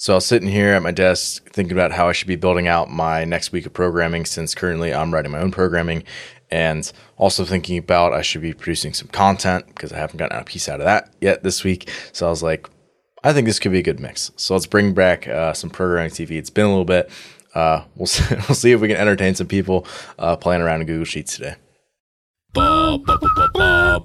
So I was sitting here at my desk thinking about how I should be building out my next week of programming since currently I'm writing my own programming and also thinking about I should be producing some content because I haven't gotten a piece out of that yet this week. So I was like, I think this could be a good mix. So let's bring back uh, some programming TV. It's been a little bit. Uh, we'll see, we'll see if we can entertain some people uh, playing around in Google Sheets today. Ba, ba, ba,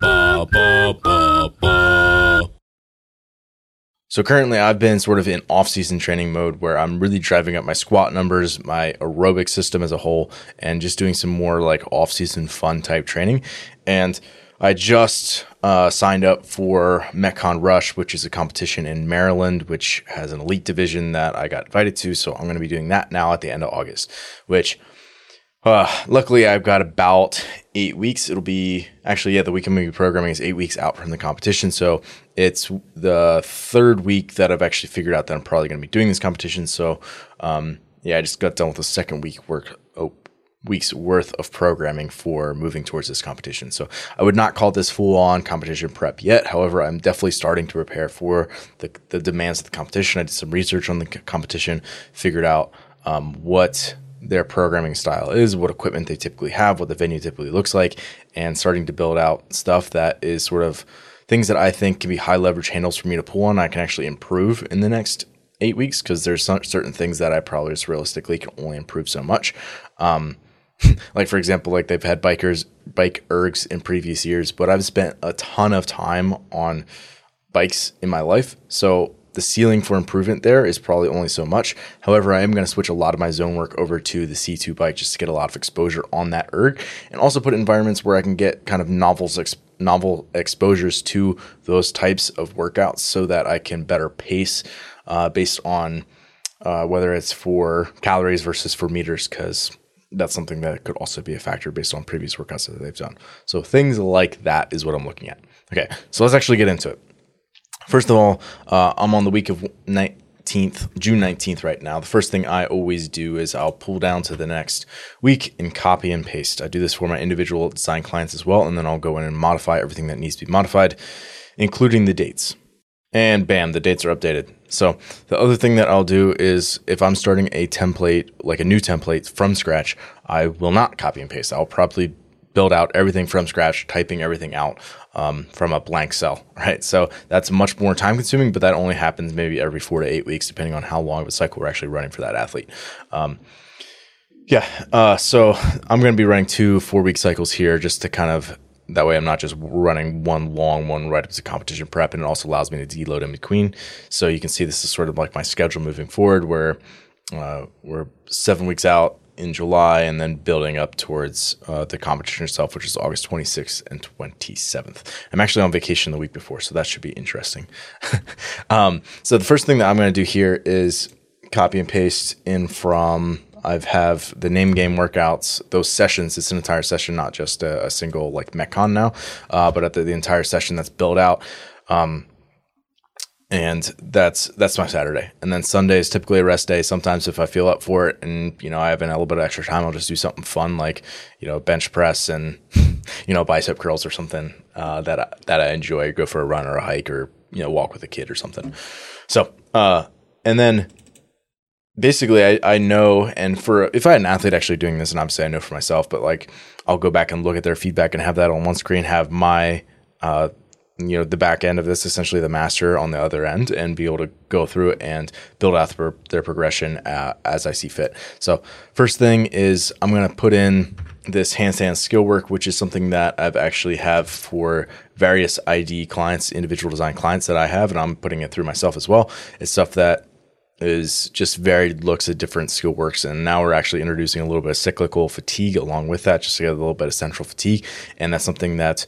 so currently I've been sort of in off-season training mode where I'm really driving up my squat numbers, my aerobic system as a whole, and just doing some more like off-season fun type training. And I just uh, signed up for MetCon Rush, which is a competition in Maryland, which has an elite division that I got invited to. So I'm going to be doing that now at the end of August, which uh, luckily, I've got about eight weeks. It'll be actually, yeah, the week I'm going to be programming is eight weeks out from the competition. So it's the third week that I've actually figured out that I'm probably going to be doing this competition. So, um, yeah, I just got done with the second week work, oh, week's worth of programming for moving towards this competition. So I would not call this full on competition prep yet. However, I'm definitely starting to prepare for the, the demands of the competition. I did some research on the competition, figured out um, what their programming style is, what equipment they typically have, what the venue typically looks like, and starting to build out stuff that is sort of things that I think can be high leverage handles for me to pull on. I can actually improve in the next eight weeks because there's some, certain things that I probably just realistically can only improve so much. Um, like for example, like they've had bikers bike ergs in previous years, but I've spent a ton of time on bikes in my life, so the ceiling for improvement there is probably only so much. However, I am going to switch a lot of my zone work over to the C2 bike just to get a lot of exposure on that erg and also put environments where I can get kind of novels novel exposures to those types of workouts so that I can better pace uh, based on uh, whether it's for calories versus for meters because that's something that could also be a factor based on previous workouts that they've done. So things like that is what I'm looking at. Okay, so let's actually get into it. First of all, uh, I'm on the week of 19th, June 19th right now. The first thing I always do is I'll pull down to the next week and copy and paste. I do this for my individual design clients as well, and then I'll go in and modify everything that needs to be modified, including the dates. And bam, the dates are updated. So the other thing that I'll do is if I'm starting a template, like a new template from scratch, I will not copy and paste. I'll probably build out everything from scratch, typing everything out um, from a blank cell, right? So that's much more time consuming, but that only happens maybe every four to eight weeks, depending on how long of a cycle we're actually running for that athlete. Um, yeah, uh, so I'm going to be running two four week cycles here just to kind of that way I'm not just running one long one right up to competition prep, and it also allows me to deload in between. So you can see this is sort of like my schedule moving forward, where uh, we're seven weeks out in July and then building up towards uh, the competition itself, which is August 26th and 27th. I'm actually on vacation the week before, so that should be interesting. um, so the first thing that I'm going to do here is copy and paste in from I have have the name game workouts, those sessions. It's an entire session, not just a, a single like Metcon now, uh, but at the, the, entire session that's built out. Um, and that's that's my Saturday. And then Sunday is typically a rest day. Sometimes if I feel up for it, and you know I have a little bit of extra time, I'll just do something fun like you know bench press and you know bicep curls or something uh, that I, that I enjoy. Go for a run or a hike or you know walk with a kid or something. So uh, and then basically I, I know and for if I had an athlete actually doing this, and obviously I know for myself, but like I'll go back and look at their feedback and have that on one screen, have my uh, you know the back end of this essentially the master on the other end and be able to go through it and build out their, progression uh, as i see fit. So first thing is i'm going to put in this handstand skill work which is something that i've actually have for various id clients individual design clients that i have and i'm putting it through myself as well. It's stuff that is just varied looks at different skill works and now we're actually introducing a little bit of cyclical fatigue along with that just to get a little bit of central fatigue and that's something that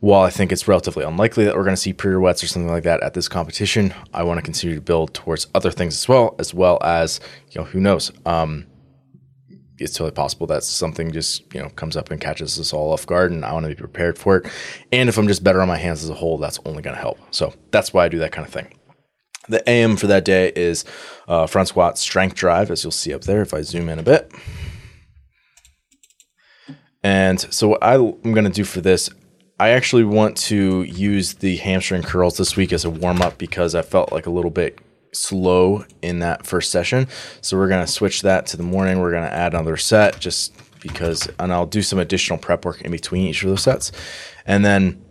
while I think it's relatively unlikely that we're going to see pirouettes or something like that at this competition, I want to continue to build towards other things as well, as well as you know who knows. Um, it's totally possible that something just you know comes up and catches us all off guard, and I want to be prepared for it. And if I'm just better on my hands as a whole, that's only going to help. So that's why I do that kind of thing. The AM for that day is uh, front squat strength drive, as you'll see up there if I zoom in a bit. And so what I'm going to do for this, I actually want to use the hamstring curls this week as a warm up because I felt like a little bit slow in that first session. So we're going to switch that to the morning. We're going to add another set just because, and I'll do some additional prep work in between each of those sets. And then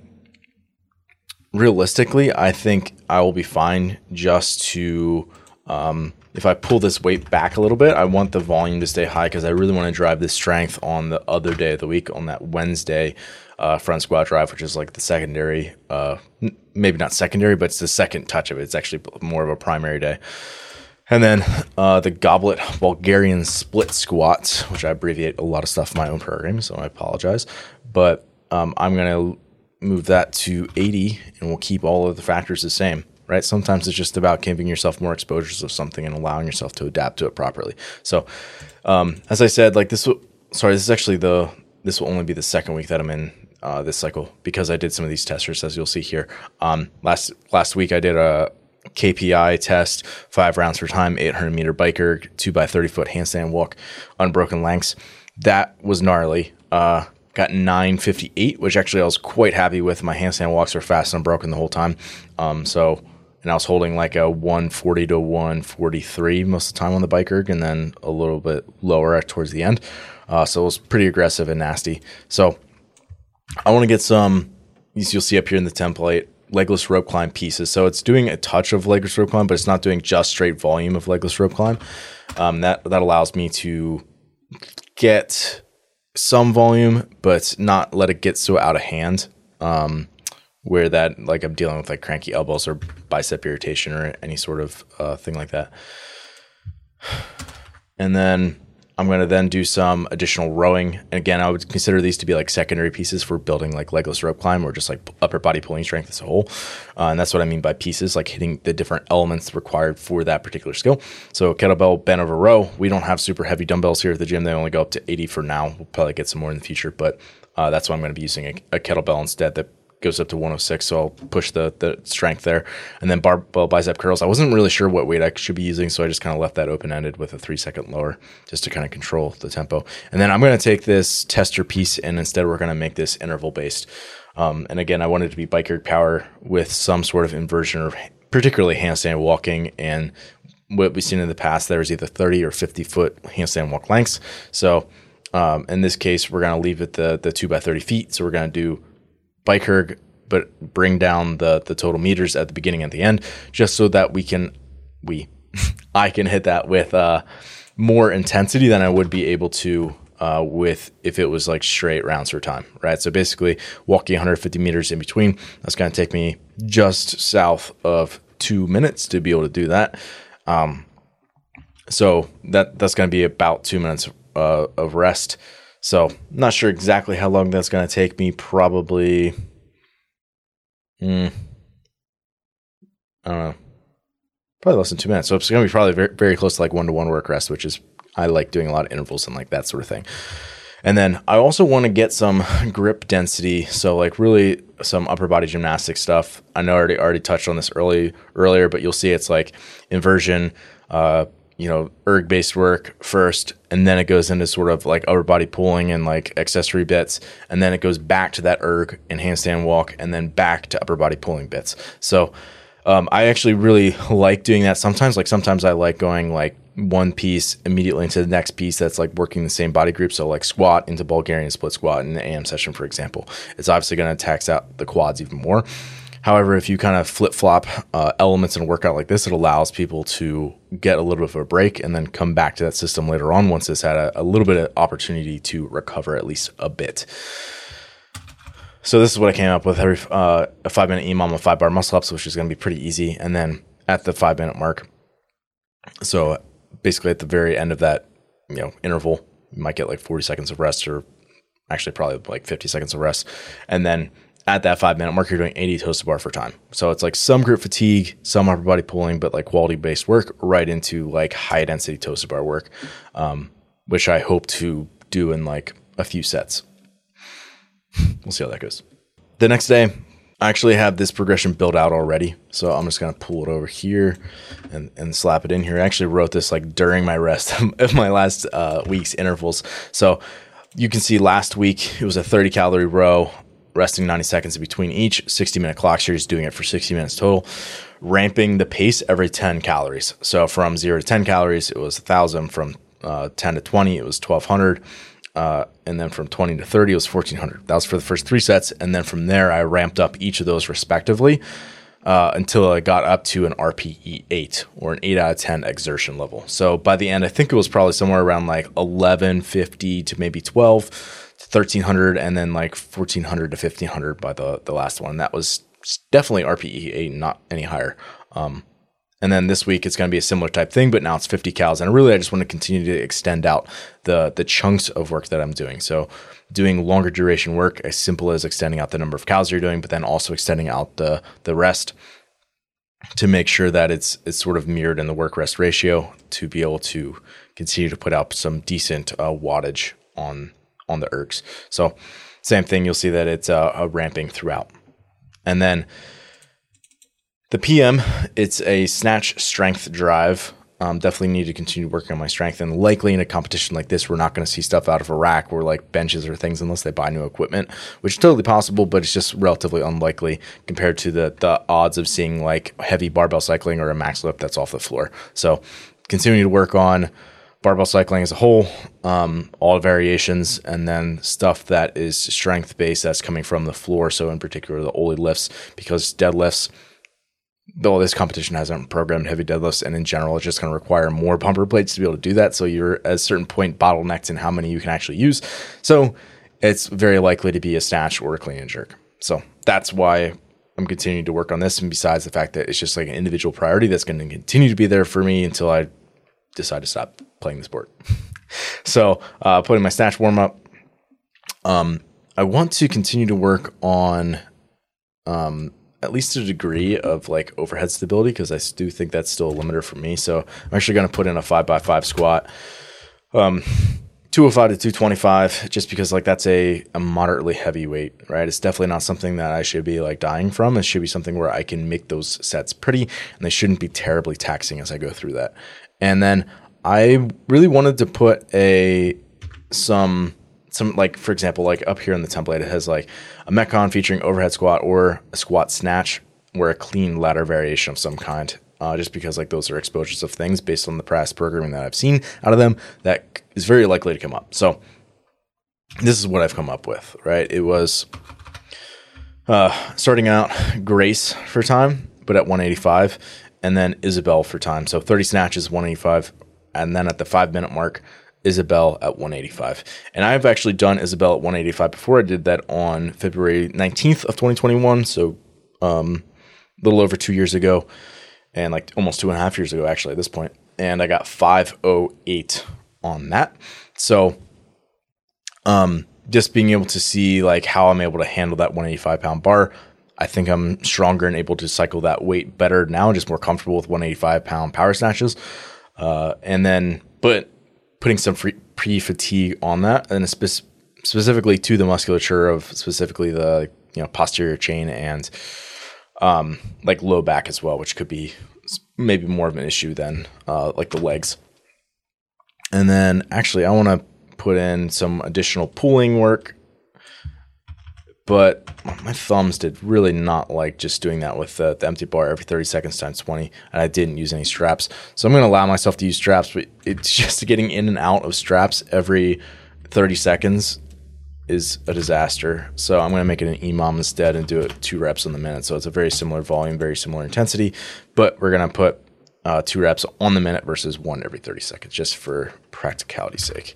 realistically, I think I will be fine just to, um, if I pull this weight back a little bit, I want the volume to stay high because I really want to drive this strength on the other day of the week, on that Wednesday uh, front squat drive, which is like the secondary, uh, maybe not secondary, but it's the second touch of it. It's actually more of a primary day. And then uh, the goblet Bulgarian split squats, which I abbreviate a lot of stuff in my own program, so I apologize. But um, I'm going to move that to 80 and we'll keep all of the factors the same, right? Sometimes it's just about giving yourself more exposures of something and allowing yourself to adapt to it properly. So, um, as I said, like this, sorry, this is actually the, this will only be the second week that I'm in uh, this cycle because I did some of these testers, as you'll see here. Um, last last week I did a KPI test, five rounds per time, 800 meter bike erg, two by 30 foot handstand walk, unbroken lengths. That was gnarly. Uh, got 958, which actually I was quite happy with. My handstand walks are fast and unbroken the whole time. Um, so, and I was holding like a 140 to 143 most of the time on the bike erg, and then a little bit lower towards the end. Uh, so it was pretty aggressive and nasty. So I want to get some, you'll see up here in the template, legless rope climb pieces. So it's doing a touch of legless rope climb, but it's not doing just straight volume of legless rope climb. Um, that that allows me to get some volume, but not let it get so out of hand. Um, where that like I'm dealing with like cranky elbows or bicep irritation or any sort of uh, thing like that. And then I'm going to then do some additional rowing. And again, I would consider these to be like secondary pieces for building like legless rope climb or just like upper body pulling strength as a whole. Uh, and that's what I mean by pieces, like hitting the different elements required for that particular skill. So kettlebell bent over row. We don't have super heavy dumbbells here at the gym. They only go up to 80 for now. We'll probably get some more in the future, but uh, that's why I'm going to be using a, a kettlebell instead that goes up to 106, so I'll push the the strength there. And then barbell bicep curls. I wasn't really sure what weight I should be using, so I just kind of left that open ended with a three second lower just to kind of control the tempo. And then I'm going to take this tester piece and instead we're going to make this interval based. Um, and again, I wanted to be bike erg power with some sort of inversion or particularly handstand walking and what we've seen in the past. there is either 30 or 50 foot handstand walk lengths. So um, in this case, we're going to leave it the the two by 30 feet. So we're going to do bike erg, but bring down the the total meters at the beginning and the end, just so that we can we I can hit that with uh, more intensity than I would be able to uh, with if it was like straight rounds for time, right? So basically, walking 150 meters in between, that's going to take me just south of two minutes to be able to do that. Um, so that that's going to be about two minutes uh, of rest. So, not sure exactly how long that's going to take me. Probably, mm, I don't know, probably less than two minutes. So it's going to be probably very, very close to like one to one work rest, which is I like doing a lot of intervals and like that sort of thing. And then I also want to get some grip density. So like really some upper body gymnastic stuff. I know I already already touched on this early earlier, but you'll see it's like inversion, uh, you know, erg based work first, and then it goes into sort of like upper body pulling and like accessory bits, and then it goes back to that erg and handstand walk, and then back to upper body pulling bits. So um, I actually really like doing that. Sometimes, like sometimes I like going like one piece immediately into the next piece that's like working the same body group. So like squat into Bulgarian split squat in the AM session, for example. It's obviously going to tax out the quads even more. However, if you kind of flip flop uh, elements in a workout like this, it allows people to get a little bit of a break and then come back to that system later on once it's had a, a little bit of opportunity to recover at least a bit. So this is what I came up with: every uh, a five minute EMOM of five bar muscle ups, which is going to be pretty easy, and then at the five minute mark. So basically, at the very end of that, you know, interval, you might get like forty seconds of rest, or actually probably like fifty seconds of rest, and then at that five minute mark, you're doing 80 toes to bar for time. So it's like some grip fatigue, some upper body pulling, but like quality based work right into like high density toes to bar work, um, which I hope to do in like a few sets. we'll see how that goes. The next day, I actually have this progression built out already. So I'm just going to pull it over here and, and slap it in here. I actually wrote this like during my rest of my last uh, week's intervals. So you can see last week it was a 30 calorie row resting 90 seconds in between each 60 minute clock series, doing it for 60 minutes total, ramping the pace every 10 calories. So from zero to 10 calories, it was 1,000. From uh, 10 to 20, it was 1,200. Uh, and then from 20 to 30, it was 1,400. That was for the first three sets. And then from there, I ramped up each of those respectively uh, until I got up to an RPE 8 or an 8 out of 10 exertion level. So by the end, I think it was probably somewhere around like 1150 to maybe 12 to 1300 and then like 1400 to 1500 by the, the last one. That was definitely RPE 8, not any higher. Um, and then this week it's going to be a similar type thing, but now it's 50 cals. And really, I just want to continue to extend out the the chunks of work that I'm doing. So doing longer duration work, as simple as extending out the number of cals you're doing, but then also extending out the the rest to make sure that it's it's sort of mirrored in the work rest ratio to be able to continue to put out some decent uh, wattage on on the ergs. So same thing, you'll see that it's uh, ramping throughout, and then the PM, it's a snatch strength drive. Um, definitely need to continue working on my strength. And likely in a competition like this, we're not going to see stuff out of a rack or like benches or things unless they buy new equipment, which is totally possible, but it's just relatively unlikely compared to the the odds of seeing like heavy barbell cycling or a max lift that's off the floor. So continuing to work on barbell cycling as a whole, um, all variations, and then stuff that is strength based that's coming from the floor. So in particular, the Oly lifts because deadlifts though this competition hasn't programmed heavy deadlifts and in general it's just going to require more bumper plates to be able to do that so you're at a certain point bottlenecked in how many you can actually use so it's very likely to be a snatch or a clean and jerk so that's why i'm continuing to work on this and besides the fact that it's just like an individual priority that's going to continue to be there for me until i decide to stop playing the sport so uh, putting my snatch warm up um, i want to continue to work on um, at least a degree of like overhead stability because I do think that's still a limiter for me. So I'm actually going to put in a five by five squat, um, 205 to 225, just because like that's a, a moderately heavy weight, right? It's definitely not something that I should be like dying from. It should be something where I can make those sets pretty and they shouldn't be terribly taxing as I go through that. And then I really wanted to put a, some, some like for example like up here in the template it has like a metcon featuring overhead squat or a squat snatch or a clean ladder variation of some kind uh, just because like those are exposures of things based on the past programming that i've seen out of them that is very likely to come up. So this is what i've come up with right? It was uh, starting out grace for time but at 185 and then isabel for time so 30 snatches 185 and then at the five minute mark Isabel at 185. And I've actually done Isabel at 185 before. I did that on February 19th of 2021. So um, a little over two years ago and like almost two and a half years ago, actually, at this point. And I got 508 on that. So um, just being able to see like how I'm able to handle that 185 pound bar. I think I'm stronger and able to cycle that weight better now, just more comfortable with 185 pound power snatches. Uh, and then, but putting some pre fatigue on that, and spe- specifically to the musculature of specifically the you know posterior chain and um, like low back as well, which could be maybe more of an issue than uh, like the legs. And then actually, I want to put in some additional pulling work but my thumbs did really not like just doing that with the, the, empty bar every 30 seconds times 20 and i didn't use any straps. So i'm going to allow myself to use straps but it's just getting in and out of straps every 30 seconds is a disaster. So i'm going to make it an emom instead and do it two reps on the minute. So it's a very similar volume very similar intensity but we're going to put uh, two reps on the minute versus one every 30 seconds just for practicality's sake.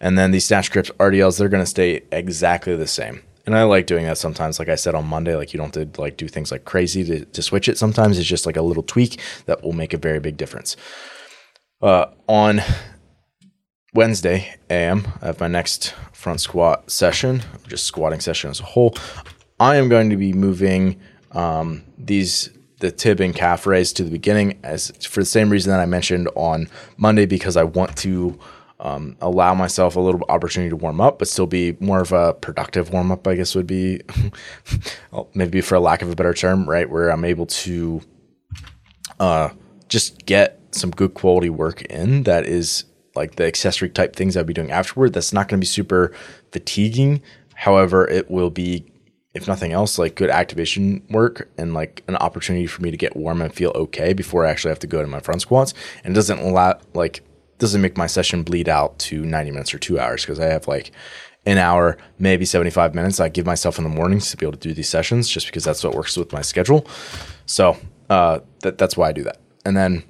And then these snatch grips rdls they're going to stay exactly the same and I like doing that sometimes. Like I said on Monday, like you don't have to like do things like crazy to, to switch it. Sometimes it's just like a little tweak that will make a very big difference. Uh, on Wednesday AM, I have my next front squat session, just squatting session as a whole. I am going to be moving um, these the tib and calf raise to the beginning as for the same reason that I mentioned on Monday because I want to um, allow myself a little opportunity to warm up, but still be more of a productive warm up, I guess would be maybe for a lack of a better term, right? Where I'm able to uh, just get some good quality work in that is like the accessory type things I'll be doing afterward. That's not going to be super fatiguing. However, it will be if nothing else, like good activation work and like an opportunity for me to get warm and feel okay before I actually have to go to my front squats. And doesn't allow, like, doesn't make my session bleed out to 90 minutes or two hours because I have like an hour, maybe 75 minutes I give myself in the mornings to be able to do these sessions just because that's what works with my schedule. So uh, that, that's why I do that. And then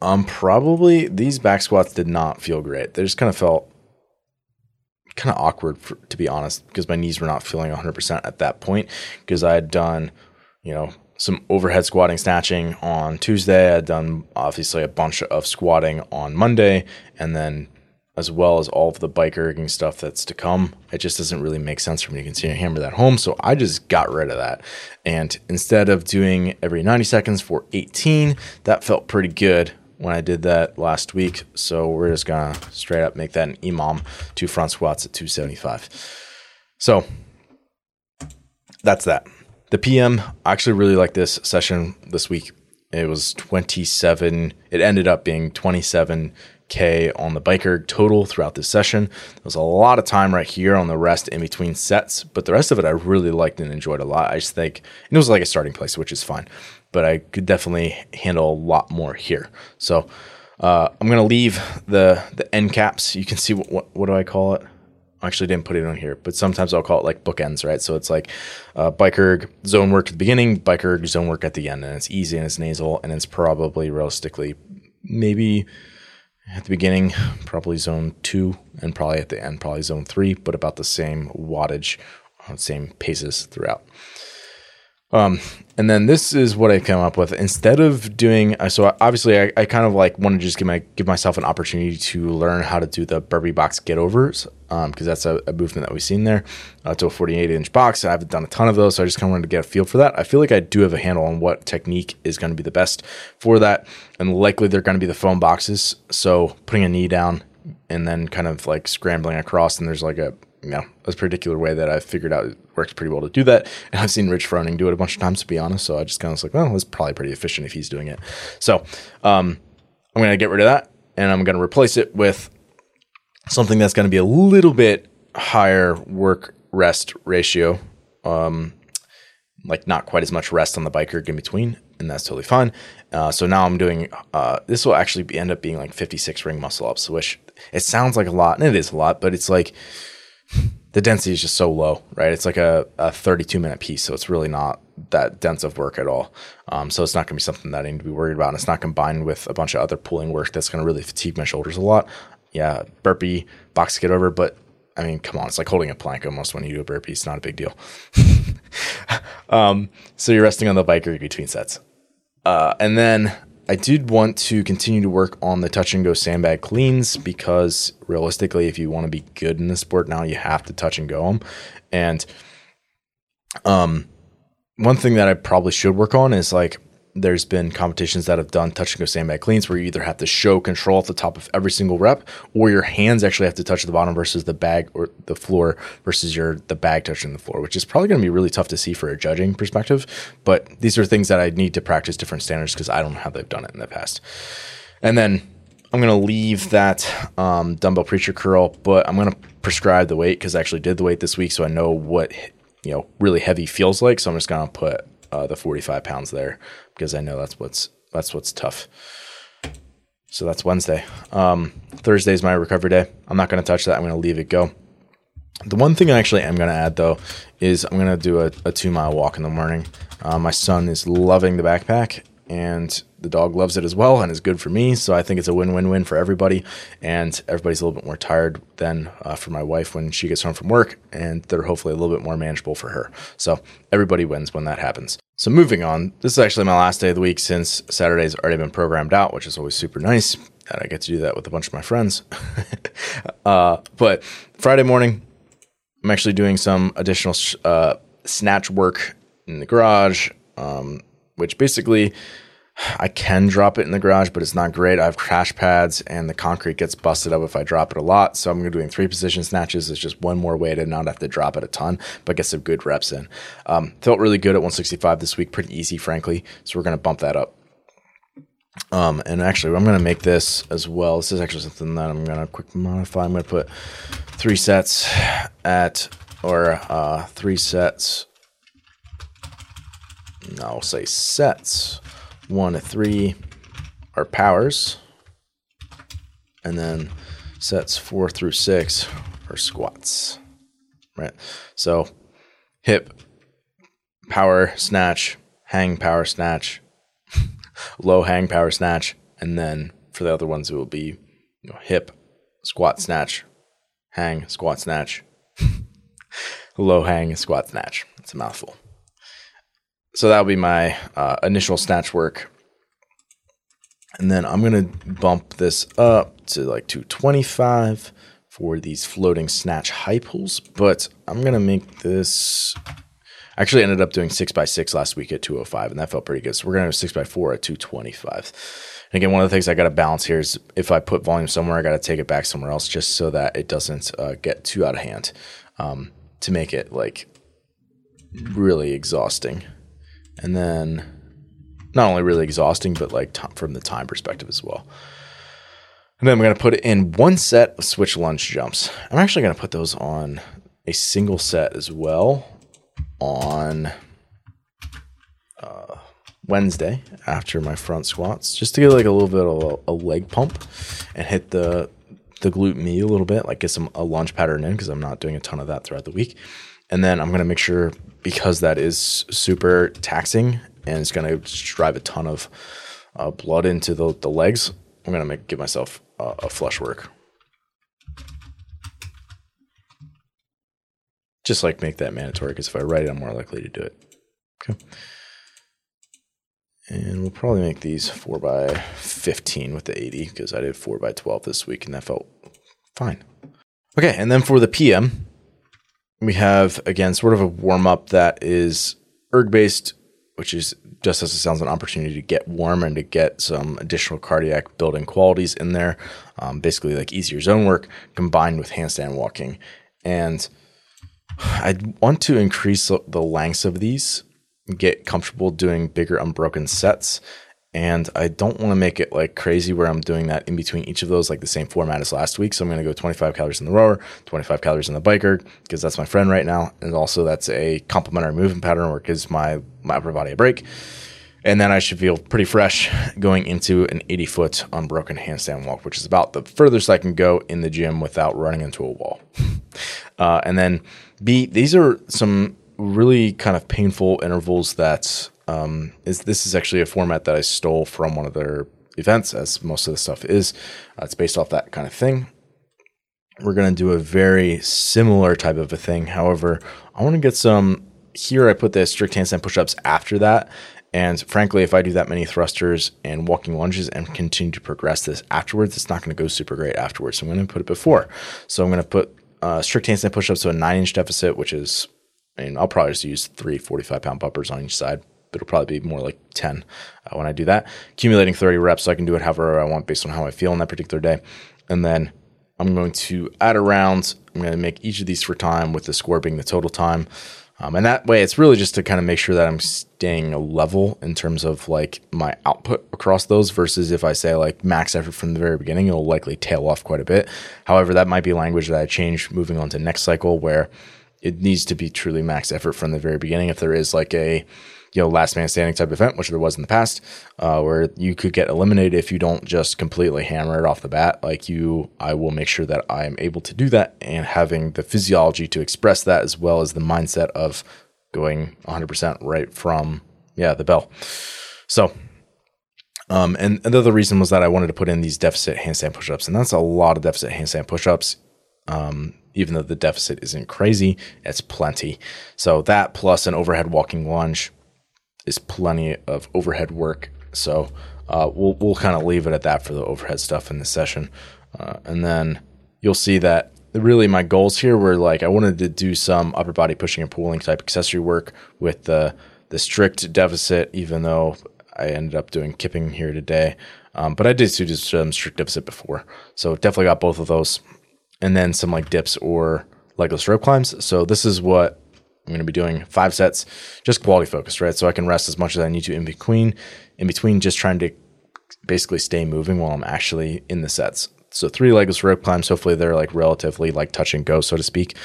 um, probably these back squats did not feel great. They just kind of felt kind of awkward for, to be honest because my knees were not feeling 100% at that point because I had done, you know, some overhead squatting snatching on Tuesday. I'd done obviously a bunch of squatting on Monday and then as well as all of the bike erging stuff that's to come. It just doesn't really make sense for me to continue to hammer that home. So I just got rid of that. And instead of doing every 90 seconds for 18, that felt pretty good when I did that last week. So we're just gonna straight up make that an EMOM, two front squats at 275. So that's that. The PM, I actually really like this session this week. It was 27, it ended up being 27K on the bike erg total throughout this session. There was a lot of time right here on the rest in between sets, but the rest of it I really liked and enjoyed a lot. I just think it was like a starting place, which is fine but I could definitely handle a lot more here. So uh, I'm gonna leave the the end caps. You can see what, what, what do I call it? Actually didn't put it on here, but sometimes I'll call it like bookends, right? So it's like uh, bike erg zone work at the beginning, bike erg zone work at the end, and it's easy and it's nasal, and it's probably realistically maybe at the beginning probably zone two, and probably at the end probably zone three, but about the same wattage, uh, same paces throughout. Um, and then this is what I come up with. Instead of doing, uh, so obviously I, I kind of like want to just give my give myself an opportunity to learn how to do the burpee box get overs because um, that's a, a, movement that we've seen there uh, to a 48 inch box. I haven't done a ton of those, so I just kind of wanted to get a feel for that. I feel like I do have a handle on what technique is going to be the best for that, and likely they're going to be the foam boxes. So putting a knee down and then kind of like scrambling across, and there's like a you know, a particular way that I figured out works pretty well to do that. And I've seen Rich Froning do it a bunch of times, to be honest. So I just kind of was like, well, that's probably pretty efficient if he's doing it. So um, I'm going to get rid of that and I'm going to replace it with something that's going to be a little bit higher work rest ratio. Um, like not quite as much rest on the bike erg in between, and that's totally fine. Uh, so now I'm doing uh, this will actually be, end up being like 56 ring muscle ups, which it sounds like a lot, and it is a lot, but it's like the density is just so low, right? It's like a, a 32 minute piece, so it's really not that dense of work at all. Um, so it's not going to be something that I need to be worried about. And it's not combined with a bunch of other pulling work that's going to really fatigue my shoulders a lot. Yeah, burpee, box to get over, but I mean, come on, it's like holding a plank almost when you do a burpee. It's not a big deal. um, so you're resting on the bike erg between sets. Uh, and then I did want to continue to work on the touch and go sandbag cleans because realistically, if you want to be good in the sport now, you have to touch and go them. And um, one thing that I probably should work on is like there's been competitions that have done touch and go sandbag cleans where you either have to show control at the top of every single rep or your hands actually have to touch the bottom versus the bag or the floor versus your the bag touching the floor which is probably going to be really tough to see for a judging perspective. But these are things that i need to practice different standards because i don't know how they've done it in the past. And then i'm going to leave that um, dumbbell preacher curl but i'm going to prescribe the weight because i actually did the weight this week so i know what you know really heavy feels like. So i'm just going to put uh, the 45 pounds there because I know that's what's that's what's tough. So that's Wednesday. Um, Thursday is my recovery day. I'm not going to touch that. I'm going to leave it go. The one thing I actually am going to add though is I'm going to do a, a, two mile walk in the morning. Uh, my son is loving the backpack and the dog loves it as well and is good for me. So I think it's a win win win for everybody. And everybody's a little bit more tired than uh, for my wife when she gets home from work, and they're hopefully a little bit more manageable for her. So everybody wins when that happens. So moving on, this is actually my last day of the week since Saturday's already been programmed out, which is always super nice. And I get to do that with a bunch of my friends. uh, but Friday morning, I'm actually doing some additional uh, snatch work in the garage, um, which basically I can drop it in the garage, but it's not great. I have crash pads and the concrete gets busted up if I drop it a lot. So I'm doing three position snatches. It's just one more way to not have to drop it a ton, but get some good reps in. Um, felt really good at 165 this week. Pretty easy, frankly. So we're going to bump that up. Um, and actually, I'm going to make this as well. This is actually something that I'm going to quick modify. I'm going to put three sets at or uh, three sets. I'll say sets. One to three are powers. And then sets four through six are squats. Right. So hip, power snatch, hang power snatch, low hang power snatch, and then for the other ones it will be you know, hip, squat snatch, hang, squat snatch, low hang, squat snatch. It's a mouthful. So that'll be my uh, initial snatch work. And then I'm going to bump this up to like 225 for these floating snatch high pulls. But I'm going to make this. I actually ended up doing 6x6 last week at 205, and that felt pretty good. So we're going to have 6x4 at 225. And again, one of the things I got to balance here is if I put volume somewhere, I got to take it back somewhere else just so that it doesn't uh, get too out of hand um, to make it like really exhausting and then not only really exhausting, but like t- from the time perspective as well. And then I'm going to put in one set of switch lunge jumps. I'm actually going to put those on a single set as well on uh, Wednesday after my front squats, just to get like a little bit of a, a leg pump and hit the the glute med a little bit, like get some a lunge pattern in because I'm not doing a ton of that throughout the week. And then I'm going to make sure because that is super taxing and it's going to drive a ton of uh, blood into the, the legs, I'm going to make give myself uh, a flush work. Just like make that mandatory because if I write it, I'm more likely to do it. Okay. And we'll probably make these 4 by 15 with the 80 because I did 4 by 12 this week and that felt fine. Okay, and then for the PM, we have again sort of a warm up that is erg based, which is just as it sounds an opportunity to get warm and to get some additional cardiac building qualities in there. Um, basically, like easier zone work combined with handstand walking, and I want to increase the lengths of these, get comfortable doing bigger unbroken sets, and I don't want to make it like crazy where I'm doing that in between each of those, like the same format as last week. So I'm going to go 25 calories in the rower, 25 calories in the bike erg, because that's my friend right now. And also that's a complementary movement pattern where it gives my, my upper body a break. And then I should feel pretty fresh going into an 80 foot unbroken handstand walk, which is about the furthest I can go in the gym without running into a wall. Uh, and then B, these are some really kind of painful intervals that um, is this is actually a format that I stole from one of their events, as most of the stuff is. Uh, it's based off that kind of thing. We're going to do a very similar type of a thing. However, I want to get some. Here, I put the strict handstand push-ups after that, and frankly, if I do that many thrusters and walking lunges and continue to progress this afterwards, it's not going to go super great afterwards. So I'm going to put it before. So I'm going to put uh, strict handstand push-ups to a nine-inch deficit, which is, I mean, I'll probably just use three 45-pound bumpers on each side it'll probably be more like 10 uh, when I do that. Accumulating 30 reps, so I can do it however I want based on how I feel on that particular day. And then I'm going to add around, I'm going to make each of these for time with the score being the total time. Um, and that way, it's really just to kind of make sure that I'm staying a level in terms of like my output across those versus if I say like max effort from the very beginning, it'll likely tail off quite a bit. However, that might be language that I change moving on to next cycle where it needs to be truly max effort from the very beginning. If there is like a you know last man standing type event, which there was in the past, uh, where you could get eliminated if you don't just completely hammer it off the bat. Like you, I will make sure that I am able to do that and having the physiology to express that as well as the mindset of going 100% right from yeah the bell. So. Um, and another reason was that I wanted to put in these deficit handstand pushups, and that's a lot of deficit handstand pushups. Um, even though the deficit isn't crazy, it's plenty. So that plus an overhead walking lunge is plenty of overhead work. So uh, we'll we'll kind of leave it at that for the overhead stuff in this session, uh, and then you'll see that really my goals here were like I wanted to do some upper body pushing and pulling type accessory work with the the strict deficit, even though I ended up doing kipping here today. Um, but I did do some strict deficit before, so definitely got both of those, and then some like dips or legless rope climbs. So this is what I'm going to be doing five sets, just quality focused, right? So I can rest as much as I need to in between, in between, just trying to basically stay moving while I'm actually in the sets. So three legless rope climbs. Hopefully they're like relatively like touch and go, so to speak,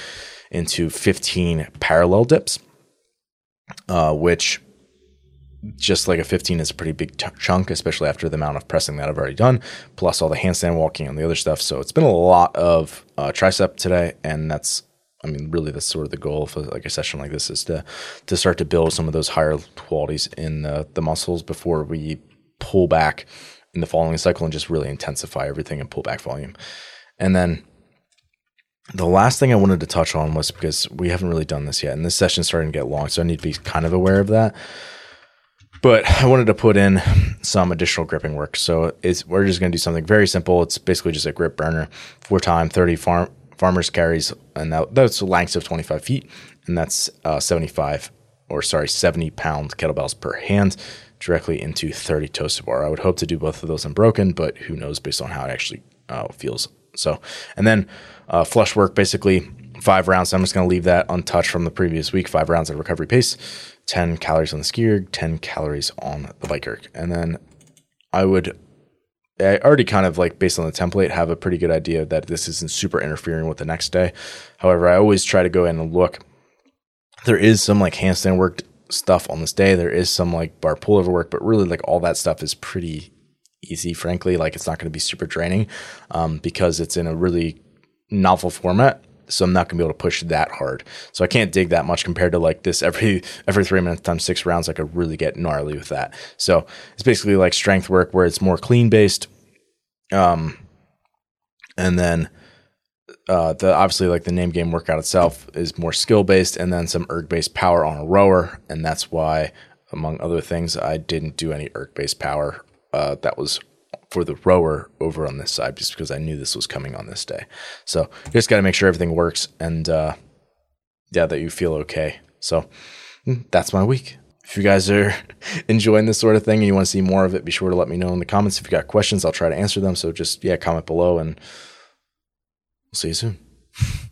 into 15 parallel dips, uh, which just like a 15 is a pretty big t- chunk, especially after the amount of pressing that I've already done, plus all the handstand walking and the other stuff. So it's been a lot of uh, tricep today, and that's, I mean, really that's sort of the goal for like a session like this is to to start to build some of those higher qualities in the, the muscles before we pull back in the following cycle and just really intensify everything and pull back volume. And then the last thing I wanted to touch on was because we haven't really done this yet, and this session's starting to get long, so I need to be kind of aware of that but I wanted to put in some additional gripping work. So we're just going to do something very simple. It's basically just a grip burner, for time, 30 farm, farmers carries, and that, that's lengths of 25 feet, and that's uh, 75 or sorry, 70 pound kettlebells per hand directly into 30 toes to bar. I would hope to do both of those unbroken, but who knows based on how it actually uh, feels. So, and then uh, flush work, basically five rounds. I'm just going to leave that untouched from the previous week. Five rounds at recovery pace, 10 calories on the ski erg, 10 calories on the bike erg. And then I would, I already kind of like based on the template, have a pretty good idea that this isn't super interfering with the next day. However, I always try to go in and look. There is some like handstand work stuff on this day. There is some like bar pullover work, but really like all that stuff is pretty easy, frankly. Like it's not going to be super draining um, because it's in a really novel format so I'm not gonna be able to push that hard. So I can't dig that much compared to like this every every three minutes times six rounds. I could really get gnarly with that. So it's basically like strength work where it's more clean based. Um, and then uh, the obviously like the name game workout itself is more skill based, and then some erg based power on a rower, and that's why, among other things, I didn't do any erg based power. Uh, that was for the rower over on this side just because I knew this was coming on this day. So you just got to make sure everything works and uh, yeah, that you feel okay. So mm, that's my week. If you guys are enjoying this sort of thing and you want to see more of it, be sure to let me know in the comments. If you got questions, I'll try to answer them. So just yeah, comment below and we'll see you soon.